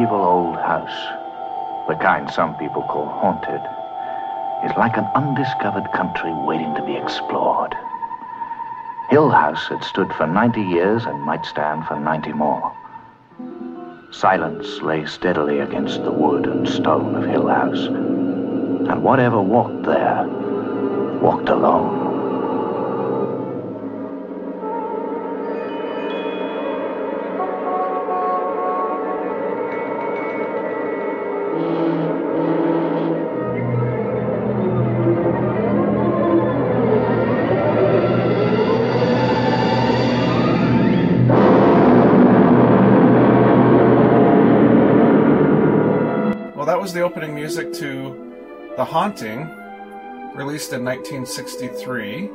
evil old house, the kind some people call haunted, is like an undiscovered country waiting to be explored. Hill House had stood for 90 years and might stand for 90 more. Silence lay steadily against the wood and stone of Hill House, and whatever walked there walked alone. Music to The Haunting, released in 1963.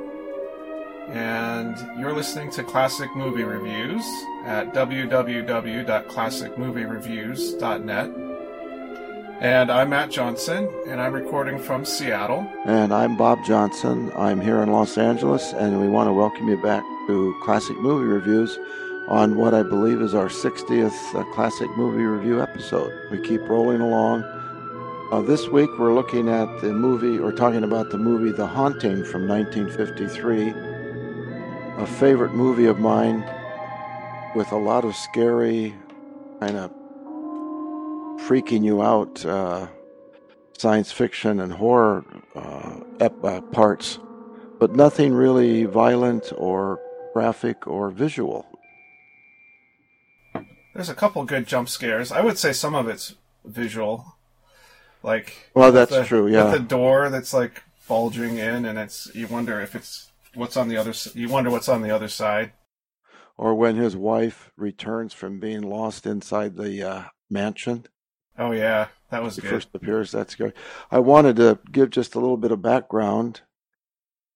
And you're listening to Classic Movie Reviews at www.classicmoviereviews.net. And I'm Matt Johnson, and I'm recording from Seattle. And I'm Bob Johnson. I'm here in Los Angeles, and we want to welcome you back to Classic Movie Reviews on what I believe is our 60th uh, Classic Movie Review episode. We keep rolling along. Uh, this week we're looking at the movie, or talking about the movie The Haunting from 1953, a favorite movie of mine with a lot of scary, kind of freaking you out uh, science fiction and horror uh, ep- uh, parts, but nothing really violent or graphic or visual. There's a couple good jump scares. I would say some of it's visual. Like, well, that's the, true. Yeah, with the door that's like bulging in, and it's you wonder if it's what's on the other. You wonder what's on the other side. Or when his wife returns from being lost inside the uh, mansion. Oh yeah, that was good. First appears. That's good. I wanted to give just a little bit of background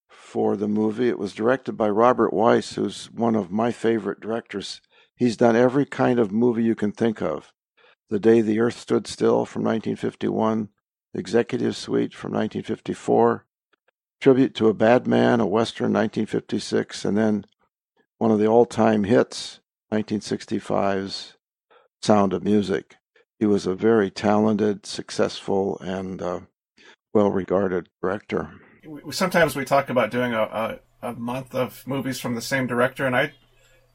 for the movie. It was directed by Robert Wise, who's one of my favorite directors. He's done every kind of movie you can think of. The Day the Earth Stood Still from 1951, Executive Suite from 1954, Tribute to a Bad Man, a Western 1956, and then one of the all time hits, 1965's Sound of Music. He was a very talented, successful, and uh, well regarded director. Sometimes we talk about doing a, a, a month of movies from the same director, and I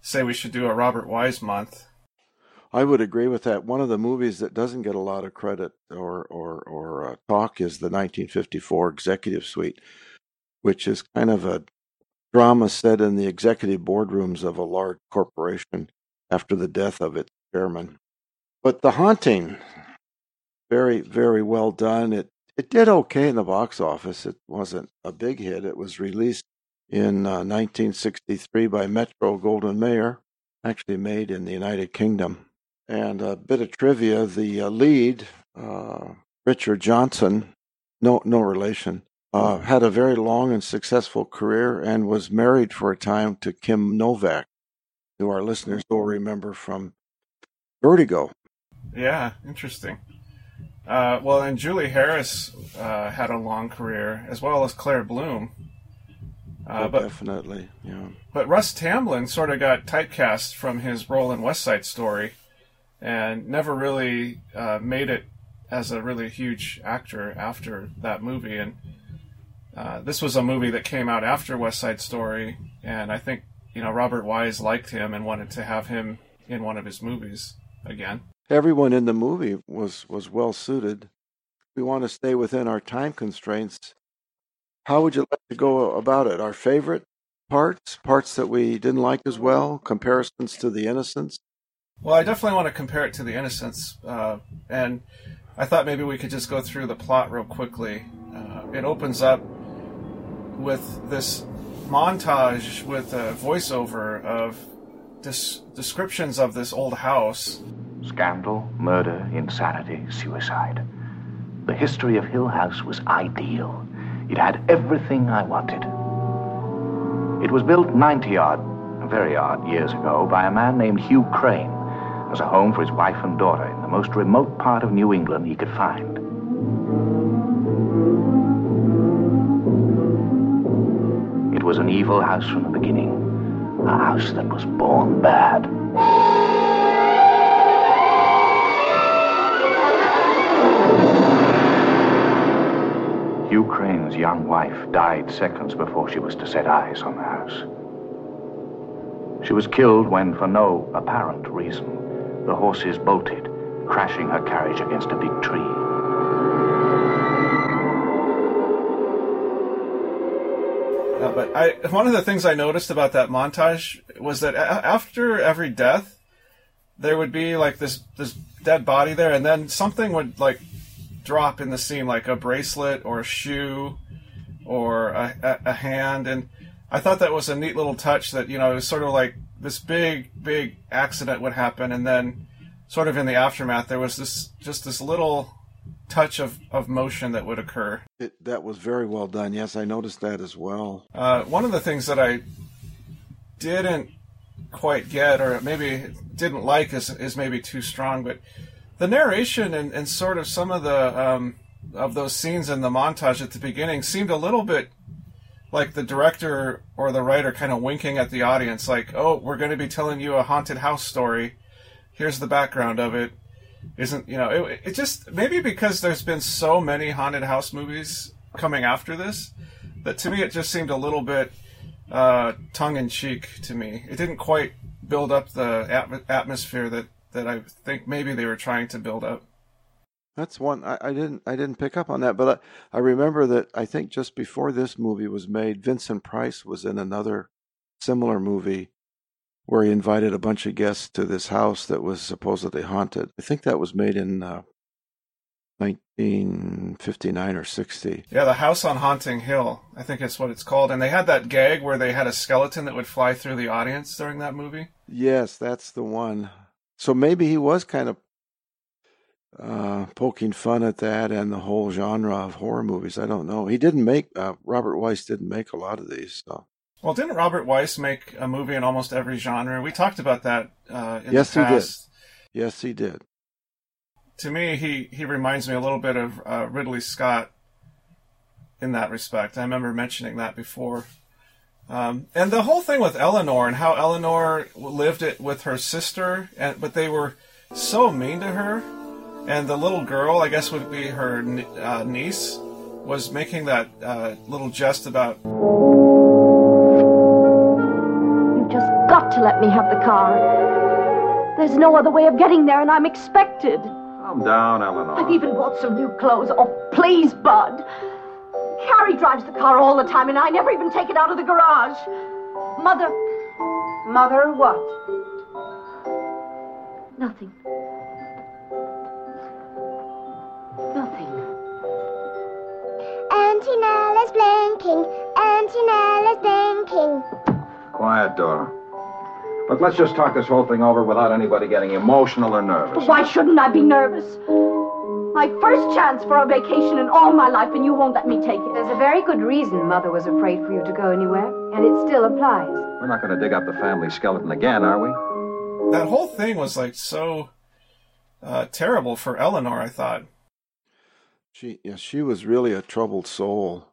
say we should do a Robert Wise month I would agree with that. One of the movies that doesn't get a lot of credit or or or uh, talk is the 1954 Executive Suite, which is kind of a drama set in the executive boardrooms of a large corporation after the death of its chairman. But The Haunting, very very well done. It it did okay in the box office. It wasn't a big hit. It was released in uh, 1963 by Metro Goldwyn Mayer, actually made in the United Kingdom. And a bit of trivia: the uh, lead, uh, Richard Johnson, no no relation, uh, had a very long and successful career and was married for a time to Kim Novak, who our listeners will remember from Vertigo. Yeah, interesting. Uh, well, and Julie Harris uh, had a long career, as well as Claire Bloom. Uh, oh, but, definitely, yeah. But Russ Tamblyn sort of got typecast from his role in West Side Story and never really uh, made it as a really huge actor after that movie. And uh, this was a movie that came out after West Side Story, and I think you know Robert Wise liked him and wanted to have him in one of his movies again. Everyone in the movie was was well suited. We want to stay within our time constraints. How would you like to go about it? Our favorite parts, parts that we didn't like as well, comparisons to The Innocents, well, I definitely want to compare it to The Innocents, uh, and I thought maybe we could just go through the plot real quickly. Uh, it opens up with this montage with a voiceover of dis- descriptions of this old house. Scandal, murder, insanity, suicide. The history of Hill House was ideal. It had everything I wanted. It was built 90 odd, very odd years ago by a man named Hugh Crane as a home for his wife and daughter in the most remote part of New England he could find. It was an evil house from the beginning, a house that was born bad. Hugh Crane's young wife died seconds before she was to set eyes on the house. She was killed when, for no apparent reason, the horses bolted, crashing her carriage against a big tree. Uh, but I, one of the things I noticed about that montage was that a- after every death, there would be like this this dead body there, and then something would like drop in the scene, like a bracelet or a shoe or a, a, a hand, and I thought that was a neat little touch. That you know, it was sort of like this big big accident would happen, and then sort of in the aftermath, there was this just this little touch of, of motion that would occur. It, that was very well done. Yes, I noticed that as well. Uh, one of the things that I didn't quite get, or maybe didn't like, is, is maybe too strong, but the narration and, and sort of some of the um, of those scenes in the montage at the beginning seemed a little bit like the director or the writer kind of winking at the audience, like, "Oh, we're going to be telling you a haunted house story. Here's the background of it." Isn't you know? It, it just maybe because there's been so many haunted house movies coming after this that to me it just seemed a little bit uh, tongue in cheek to me. It didn't quite build up the at- atmosphere that that I think maybe they were trying to build up. That's one I, I didn't I didn't pick up on that, but I, I remember that I think just before this movie was made, Vincent Price was in another similar movie where he invited a bunch of guests to this house that was supposedly haunted. I think that was made in uh, 1959 or 60. Yeah, the House on Haunting Hill, I think it's what it's called. And they had that gag where they had a skeleton that would fly through the audience during that movie. Yes, that's the one. So maybe he was kind of uh, poking fun at that and the whole genre of horror movies. I don't know. He didn't make uh, Robert Wise didn't make a lot of these. So. Well, didn't Robert Wise make a movie in almost every genre? We talked about that uh, in yes, the he did. Yes, he did. To me, he, he reminds me a little bit of uh, Ridley Scott in that respect. I remember mentioning that before. Um, and the whole thing with Eleanor and how Eleanor lived it with her sister, and but they were so mean to her. And the little girl, I guess would be her uh, niece, was making that uh, little jest about. You've just got to let me have the car. There's no other way of getting there, and I'm expected. Calm down, Eleanor. I've even bought some new clothes. Oh, please, Bud. Carrie drives the car all the time, and I never even take it out of the garage. Mother. Mother, what? Nothing. Nothing. Is. Quiet, Dora. But let's just talk this whole thing over without anybody getting emotional or nervous. But why shouldn't I be nervous? My first chance for a vacation in all my life, and you won't let me take it. There's a very good reason Mother was afraid for you to go anywhere, and it still applies. We're not going to dig up the family skeleton again, are we? That whole thing was like so uh, terrible for Eleanor. I thought. She yeah, she was really a troubled soul.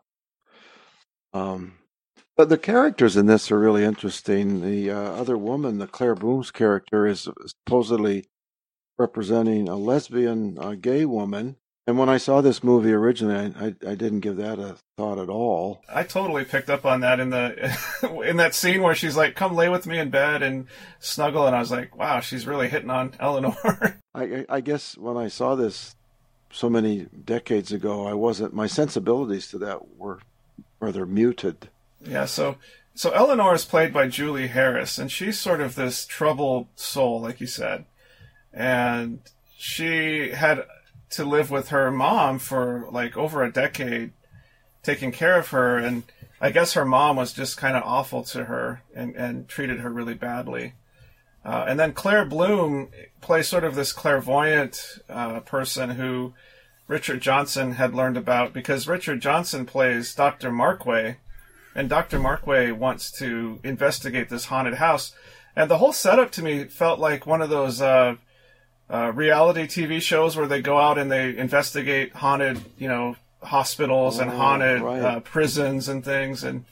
Um, but the characters in this are really interesting. The uh, other woman, the Claire Bloom's character, is supposedly representing a lesbian a gay woman. And when I saw this movie originally, I, I, I, didn't give that a thought at all. I totally picked up on that in the in that scene where she's like, "Come lay with me in bed and snuggle," and I was like, "Wow, she's really hitting on Eleanor." I, I guess when I saw this so many decades ago, I wasn't. My sensibilities to that were rather muted. Yeah, so so Eleanor is played by Julie Harris, and she's sort of this troubled soul, like you said, and she had to live with her mom for like over a decade, taking care of her, and I guess her mom was just kind of awful to her and and treated her really badly. Uh, and then Claire Bloom plays sort of this clairvoyant uh, person who Richard Johnson had learned about because Richard Johnson plays Dr. Markway, and Dr. Markway wants to investigate this haunted house. And the whole setup to me felt like one of those uh, uh, reality TV shows where they go out and they investigate haunted, you know, hospitals and Oh, haunted right. uh, prisons and things. And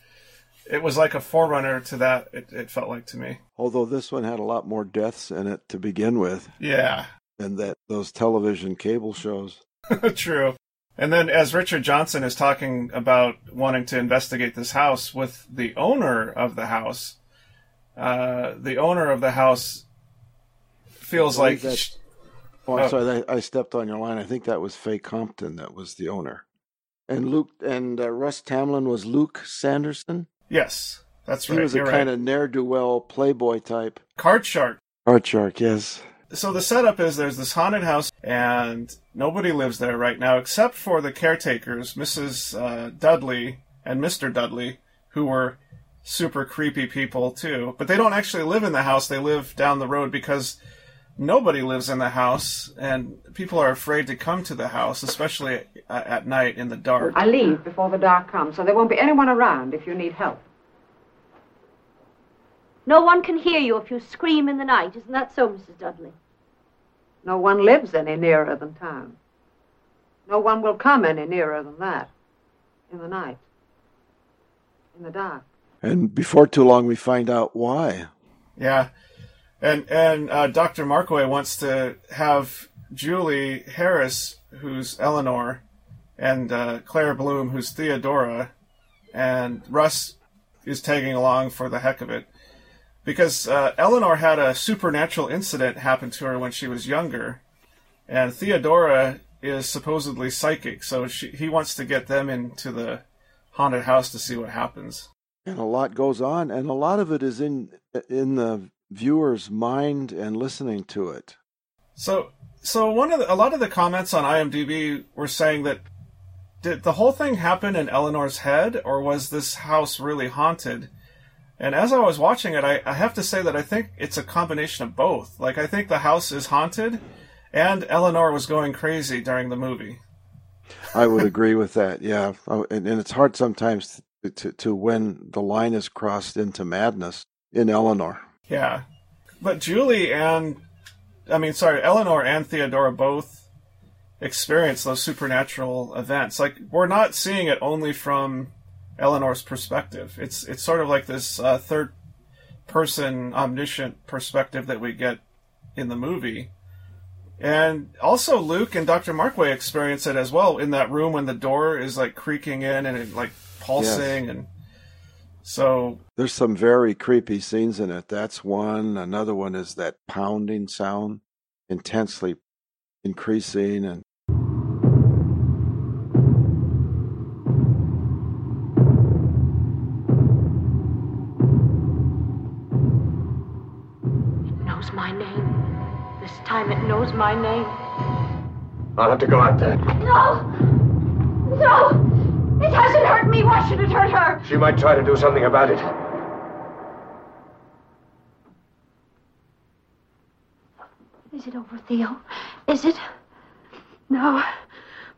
it was like a forerunner to that. It, it felt like to me. Although this one had a lot more deaths in it to begin with Yeah, than that those television cable shows. true. And then, as Richard Johnson is talking about wanting to investigate this house with the owner of the house, uh, the owner of the house feels like sh- Oh, I'm Oh. sorry, I, I stepped on your line. I think that was Fay Compton that was the owner, and Luke and uh, Russ Tamblyn was Luke Sanderson. yes, that's right. He was a kind of ne'er do well playboy type. Card shark. Art shark, yes. So the setup is there's this haunted house, and nobody lives there right now except for the caretakers, Mrs. Uh, Dudley and Mr. Dudley, who were super creepy people too. But they don't actually live in the house; they live down the road because nobody lives in the house, and people are afraid to come to the house, especially at, at night in the dark. I leave before the dark comes, so there won't be anyone around if you need help. No one can hear you if you scream in the night. Isn't that so, Mrs. Dudley? No one lives any nearer than town. No one will come any nearer than that. In the night. In the dark. And before too long, we find out why. Yeah, and and uh, Dr. Markway wants to have Julie Harris, who's Eleanor, and uh, Claire Bloom, who's Theodora, and Russ is tagging along for the heck of it, because uh, Eleanor had a supernatural incident happen to her when she was younger, and Theodora is supposedly psychic, so she, he wants to get them into the haunted house to see what happens. And a lot goes on, and a lot of it is in in the viewer's mind and listening to it. So, so one of the, a lot of the comments on IMDb were saying that did the whole thing happen in Eleanor's head, or was this house really haunted? And as I was watching it, I, I have to say that I think it's a combination of both. Like, I think the house is haunted, and Eleanor was going crazy during the movie. I would agree with that. Yeah, Oh, and, and it's hard sometimes to, to to when the line is crossed into madness in Eleanor. Yeah, but Julie and I mean, sorry, Eleanor and Theodora both experience those supernatural events. Like we're not seeing it only from Eleanor's perspective. It's it's sort of like this uh, third person omniscient perspective that we get in the movie. And also Luke and Dr. Markway experience it as well in that room when the door is like creaking in and it like pulsing and so There's some very creepy scenes in it. That's one. Another one is that pounding sound, intensely increasing, and my name. I'll have to go out there. No! No! It hasn't hurt me. Why should it hurt her? She might try to do something about it. Is it over, Theo? Is it? No.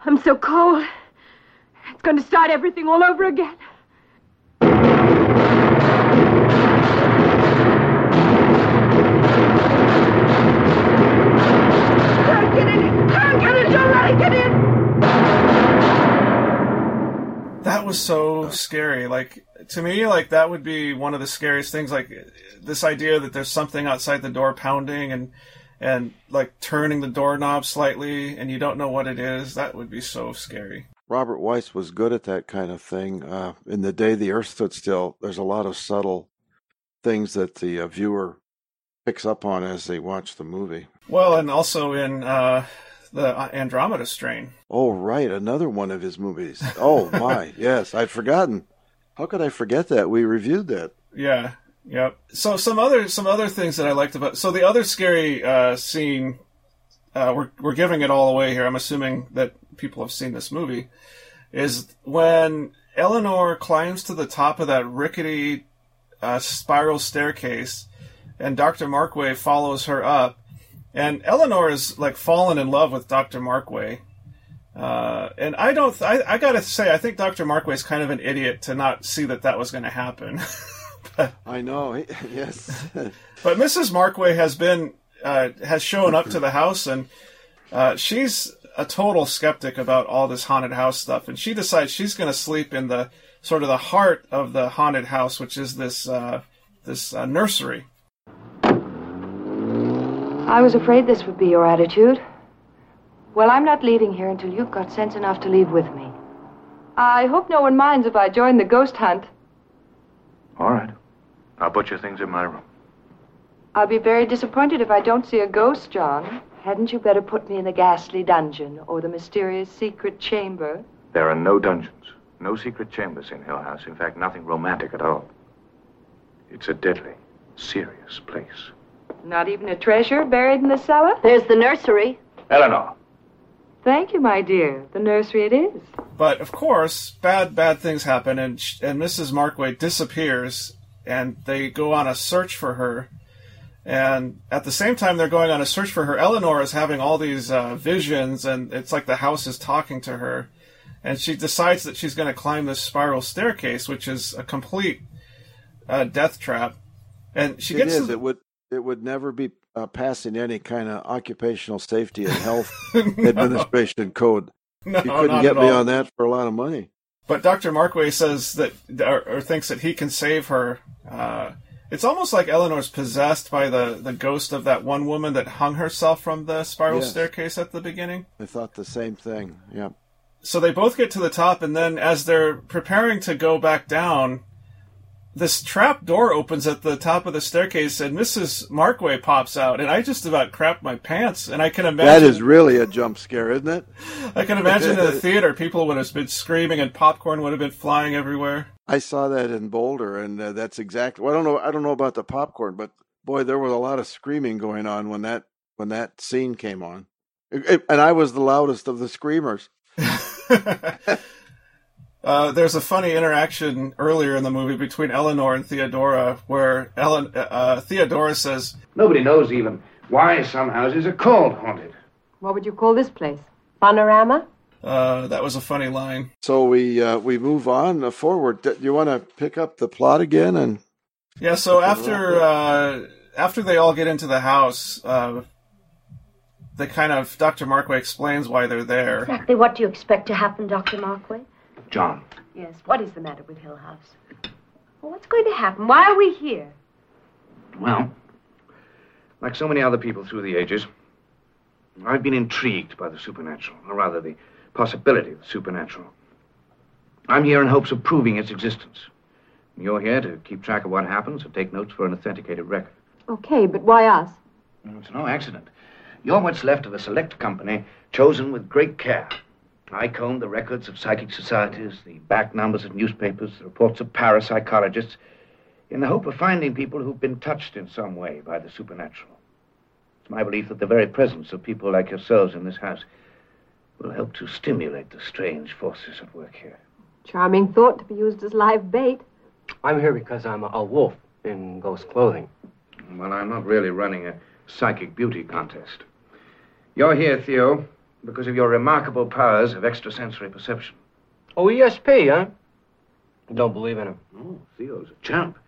I'm so cold. It's going to start everything all over again. That was so scary. Like to me, like that would be one of the scariest things. Like this idea that there's something outside the door pounding and and like turning the doorknob slightly, and you don't know what it is. That would be so scary. Robert Wise was good at that kind of thing. Uh, in the day the Earth stood still, there's a lot of subtle things that the uh, viewer picks up on as they watch the movie. Well, and also in uh, the Andromeda strain. Oh, right, another one of his movies. Oh my, yes, I'd forgotten. How could I forget that? We reviewed that. Yeah. Yep. So some other some other things that I liked about so the other scary uh, scene uh, we're we're giving it all away here. I'm assuming that people have seen this movie. Is when Eleanor climbs to the top of that rickety uh, spiral staircase, and Doctor Markway follows her up, and Eleanor is like fallen in love with Doctor Markway. Uh, and I don't. I, I gotta say, I think Doctor Markway is kind of an idiot to not see that that was going to happen. but, I know. Yes. But Mrs. Markway has been uh, has shown up to the house, and uh, she's a total skeptic about all this haunted house stuff. And she decides she's going to sleep in the sort of the heart of the haunted house, which is this uh, this uh, nursery. I was afraid this would be your attitude. Well, I'm not leaving here until you've got sense enough to leave with me. I hope no one minds if I join the ghost hunt. All right. I'll put your things in my room. I'll be very disappointed if I don't see a ghost, John. Hadn't you better put me in the ghastly dungeon or the mysterious secret chamber? There are no dungeons, no secret chambers in Hill House. In fact, nothing romantic at all. It's a deadly, serious place. Not even a treasure buried in the cellar? There's the nursery. Eleanor. Thank you, my dear. The nursery it is. But of course, bad bad things happen, and sh- and Mrs. Markway disappears, and they go on a search for her. And at the same time, they're going on a search for her. Eleanor is having all these uh, visions, and it's like the house is talking to her. And she decides that she's going to climb this spiral staircase, which is a complete uh, death trap. And she It gets is. to It would. It would never be uh, passing any kind of occupational safety and health administration code. no, You couldn't get me all. on that for a lot of money. But Dr. Markway says that, or, or thinks that he can save her. Uh, it's almost like Eleanor's possessed by the, the ghost of that one woman that hung herself from the spiral Yes. staircase at the beginning. I thought the same thing. Yeah. So they both get to the top, and then as they're preparing to go back down, this trap door opens at the top of the staircase, and Mrs. Markway pops out, and I just about crap my pants. And I can imagine That is really a jump scare, isn't it? I can imagine in the theater, people would have been screaming, and popcorn would have been flying everywhere. I saw that in Boulder, and uh, that's exactly. Well, I don't know. I don't know about the popcorn, but boy, there was a lot of screaming going on when that when that scene came on, It- it- and I was the loudest of the screamers. Uh, there's a funny interaction earlier in the movie between Eleanor and Theodora, where Ellen, uh, Theodora says, Nobody knows even why some houses are called haunted. What would you call this place? Panorama? uh, that was a funny line. So we uh, we move on uh, forward. Do you want to pick up the plot again? And Yeah, so after uh, after they all get into the house, uh, they kind of Dr. Markway explains why they're there. Exactly what do you expect to happen, Dr. Markway? John, Yes, what is the matter with Hill House? Well, what's going to happen? Why are we here? well, like so many other people through the ages, I've been intrigued by the supernatural, or rather the possibility of the supernatural. I'm here in hopes of proving its existence. You're here to keep track of what happens and take notes for an authenticated record. Okay, but why us? It's no accident. You're what's left of a select company chosen with great care. I combed the records of psychic societies, the back numbers of newspapers, the reports of parapsychologists, in the hope of finding people who've been touched in some way by the supernatural. It's my belief that the very presence of people like yourselves in this house will help to stimulate the strange forces at work here. Charming thought to be used as live bait. I'm here because I'm a, a wolf in ghost clothing. Well, I'm not really running a psychic beauty contest. You're here, Theo, because of your remarkable powers of extrasensory perception. Oh, ESP, huh? Don't believe in him. Oh, Theo's a champ.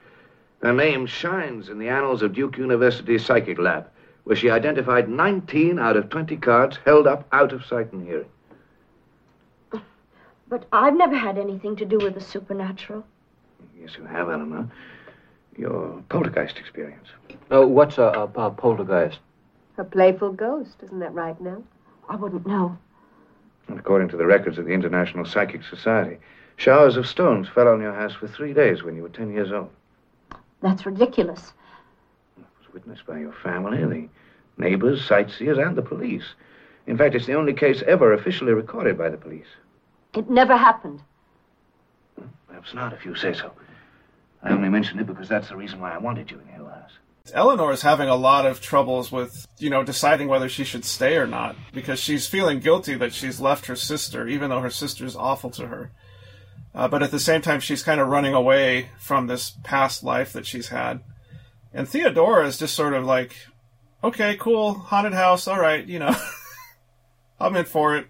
Her name shines in the annals of Duke University's psychic lab, where she identified 19 out of 20 cards held up out of sight and hearing. But I've never had anything to do with the supernatural. Yes, you have, Eleanor. Your poltergeist experience. Oh, what's a, a, a poltergeist? A playful ghost, isn't that right, Nell? I wouldn't know. And according to the records of the International Psychic Society, showers of stones fell on your house for three days when you were 10 years old. That's ridiculous. It was witnessed by your family, the neighbors, sightseers, and the police. In fact, it's the only case ever officially recorded by the police. It never happened. Hmm? Perhaps not, if you say so. I only mention it because that's the reason why I wanted you in House. Eleanor is having a lot of troubles with, you know, deciding whether she should stay or not because she's feeling guilty that she's left her sister, even though her sister's awful to her. Uh, but at the same time, she's kind of running away from this past life that she's had. And Theodora is just sort of like, okay, cool, haunted house, all right, you know, I'm in for it.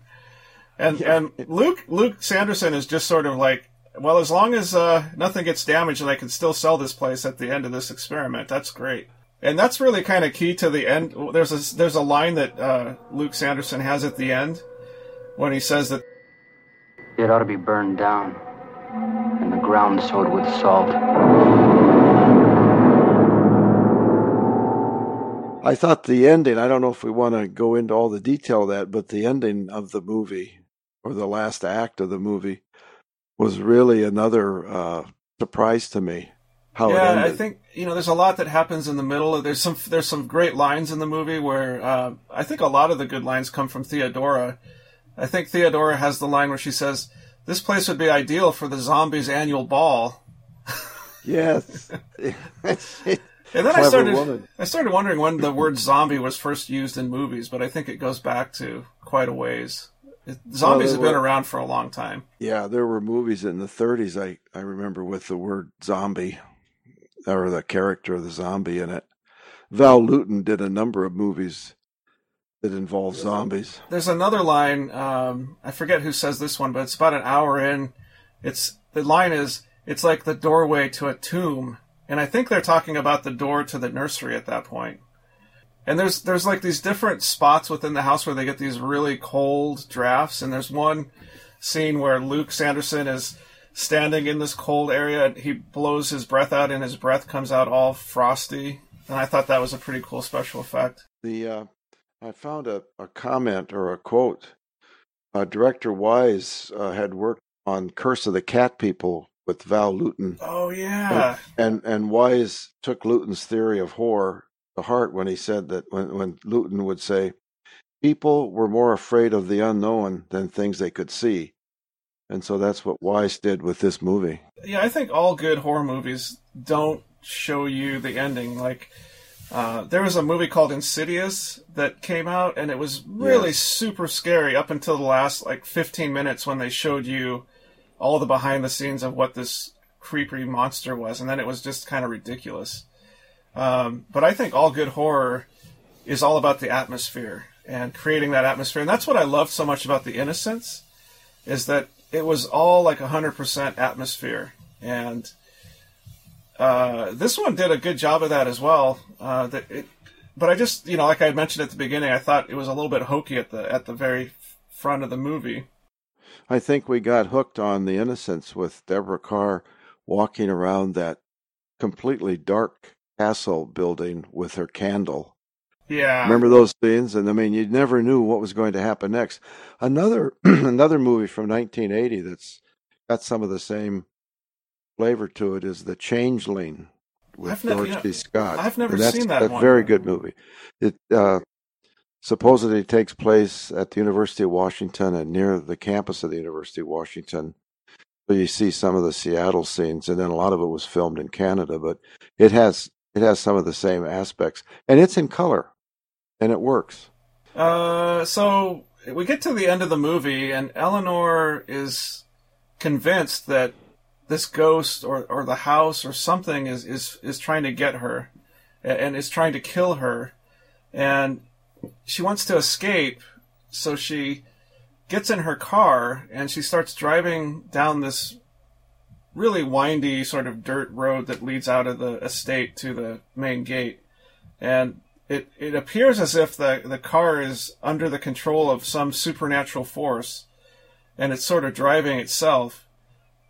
And and Luke Luke Sanderson is just sort of like, well, as long as uh, nothing gets damaged and I can still sell this place at the end of this experiment, that's great. And that's really kind of key to the end. There's a there's a line that uh, Luke Sanderson has at the end when he says that It ought to be burned down and the ground sowed with salt. I thought the ending, I don't know if we want to go into all the detail of that, but the ending of the movie or the last act of the movie was really another uh, surprise to me. How yeah, it ended. I think you know there's a lot that happens in the middle. There's some there's some great lines in the movie where uh, I think a lot of the good lines come from Theodora. I think Theodora has the line where she says, "This place would be ideal for the zombies' annual ball." yes. And then I started woman. I started wondering when the word zombie was first used in movies, but I think it goes back to quite a ways. It, zombies there have been were- around for a long time. Yeah, there were movies in the 30s I, I remember with the word zombie or the character of the zombie in it. Val Lewton did a number of movies that involve zombies. There's another line. Um, I forget who says this one, but it's about an hour in. It's the line is it's like the doorway to a tomb, and I think they're talking about the door to the nursery at that point. And there's there's like these different spots within the house where they get these really cold drafts, and there's one scene where Luke Sanderson is standing in this cold area and he blows his breath out and his breath comes out all frosty. And I thought that was a pretty cool special effect. The uh, I found a, a comment or a quote. Uh, Director Wise uh, had worked on Curse of the Cat People with Val Lewton, Oh yeah. and and Wise took Lewton's theory of horror to heart when he said that when when Lewton would say, people were more afraid of the unknown than things they could see, and so that's what Wise did with this movie. Yeah, I think all good horror movies don't show you the ending. Like, uh, there was a movie called Insidious that came out, and it was really Yes. super scary up until the last like 15 minutes when they showed you all the behind the scenes of what this creepy monster was, and then it was just kind of ridiculous. Um, but I think all good horror is all about the atmosphere and creating that atmosphere, and that's what I loved so much about The Innocents, is that it was all like 100% atmosphere, and uh, this one did a good job of that as well. Uh, that it, but I just, you know, like I mentioned at the beginning, I thought it was a little bit hokey at the at the very front of the movie. I think we got hooked on the Innocents with Deborah Kerr walking around that completely dark castle building with her candle. Yeah, Remember those scenes? And I mean, you never knew what was going to happen next. Another another movie from 1980 that's got some of the same flavor to it is The Changeling with I've never- George you know, Scott. I've never that's, seen that that's a one. very good movie. It uh, supposedly takes place at the University of Washington and near the campus of the University of Washington. So you see some of the Seattle scenes, and then a lot of it was filmed in Canada. But it has it has some of the same aspects, and it's in color, and it works. Uh, so we get to the end of the movie, and Eleanor is convinced that this ghost or, or the house or something is, is, is trying to get her and is trying to kill her. And she wants to escape, so she gets in her car and she starts driving down this really windy sort of dirt road that leads out of the estate to the main gate. And it, it appears as if the, the car is under the control of some supernatural force and it's sort of driving itself.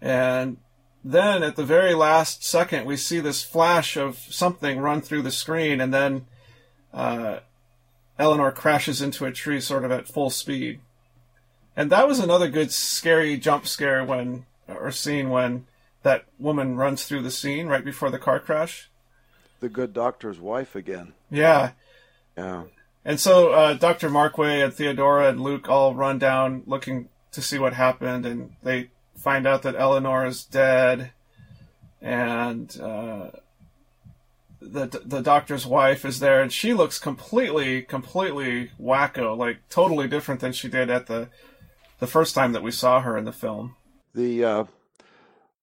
And then at the very last second, we see this flash of something run through the screen, and then uh, Eleanor crashes into a tree sort of at full speed. And that was another good scary jump scare when, or scene when that woman runs through the scene right before the car crash. The good doctor's wife again. Yeah. Yeah. And so uh, Dr. Markway and Theodora and Luke all run down looking to see what happened, and they find out that Eleanor is dead, and uh, the the doctor's wife is there, and she looks completely, completely wacko, like totally different than she did at the the first time that we saw her in the film. The uh,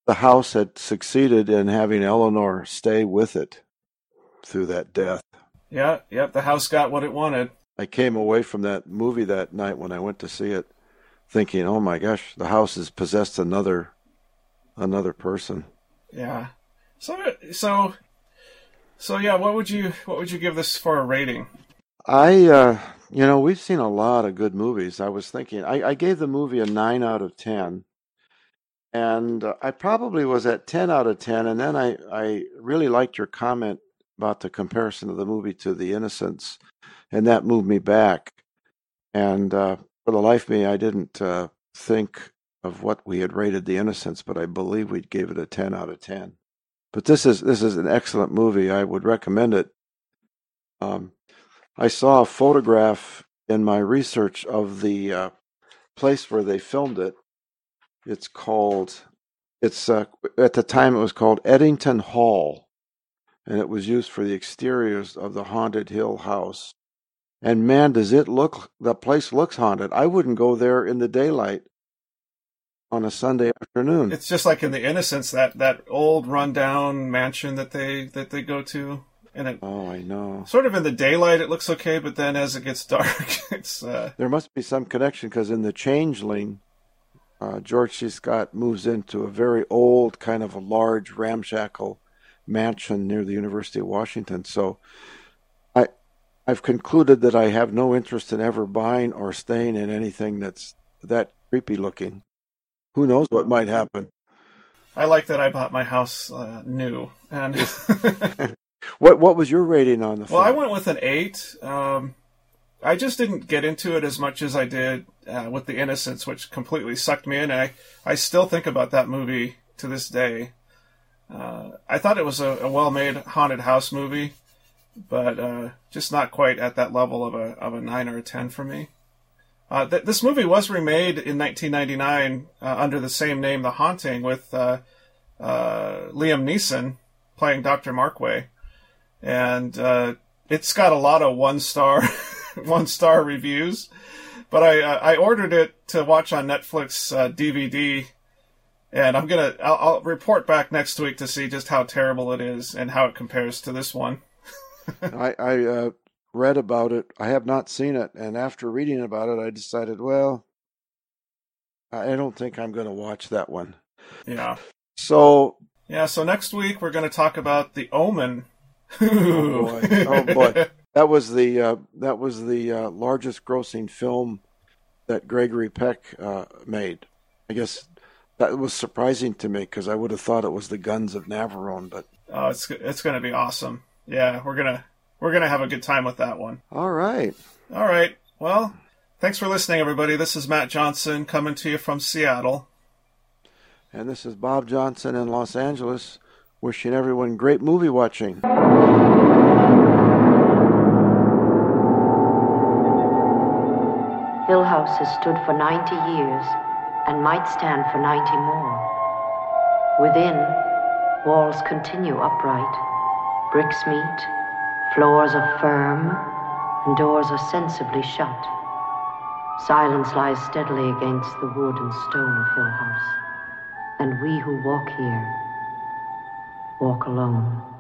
the house had succeeded in having Eleanor stay with it through that death. Yeah, yep, the house got what it wanted. I came away from that movie that night when I went to see it, thinking, "Oh my gosh, the house has possessed another another person." Yeah. So so so yeah, what would you what would you give this for a rating? I, uh, you know, we've seen a lot of good movies. I was thinking, I, I gave the movie a nine out of ten, and uh, I probably was at ten out of ten. And then I, I really liked your comment about the comparison of the movie to The Innocents, and that moved me back. And uh, for the life of me, I didn't uh, think of what we had rated The Innocents, but I believe we gave it a ten out of ten. But this is this is an excellent movie. I would recommend it. Um, I saw a photograph in my research of the uh, place where they filmed it. It's called. It's uh, at the time it was called Eddington Hall, and it was used for the exteriors of the haunted Hill House. And man, does it look! The place looks haunted. I wouldn't go there in the daylight on a Sunday afternoon. It's just like in The Innocents, that that old rundown mansion that they that they go to, and it oh, I know. sort of in the daylight it looks okay, but then as it gets dark, it's uh, There must be some connection because in the Changeling, uh, George C. Scott moves into a very old, kind of a large, ramshackle mansion near the University of Washington. So, I, I've concluded that I have no interest in ever buying or staying in anything that's that creepy looking. Who knows what might happen? I like that I bought my house uh, new, and What What was your rating on the well, film? I went with an eight. Um, I just didn't get into it as much as I did uh, with The Innocents, which completely sucked me in. I I still think about that movie to this day. Uh, I thought it was a, a well-made haunted house movie, but uh, just not quite at that level of a of a nine or a ten for me. Uh, th- this movie was remade in 1999 uh, under the same name, The Haunting, with uh, Liam Neeson playing Dr. Markway, and it's got a lot of one star one star reviews. But I uh, I ordered it to watch on Netflix uh, DVD, and I'm gonna I'll, I'll report back next week to see just how terrible it is and how it compares to this one. I, I uh, read about it. I have not seen it, and after reading about it, I decided, well, I don't think I'm going to watch that one. Yeah. So, Yeah, so next week we're going to talk about The Omen. oh boy, oh boy, that was the uh, that was the uh, largest grossing film that Gregory Peck uh, made. I guess that was surprising to me because I would have thought it was the Guns of Navarone. But Oh, it's it's going to be awesome. Yeah, we're gonna we're gonna have a good time with that one. all right, All right. Well, thanks for listening, everybody. This is Matt Johnson coming to you from Seattle. and this is Bob Johnson in Los Angeles, wishing everyone great movie watching. House has stood for 90 years and might stand for 90 more. Within, walls continue upright, bricks meet, floors are firm, and doors are sensibly shut. Silence lies steadily against the wood and stone of Hill House, and we who walk here walk alone.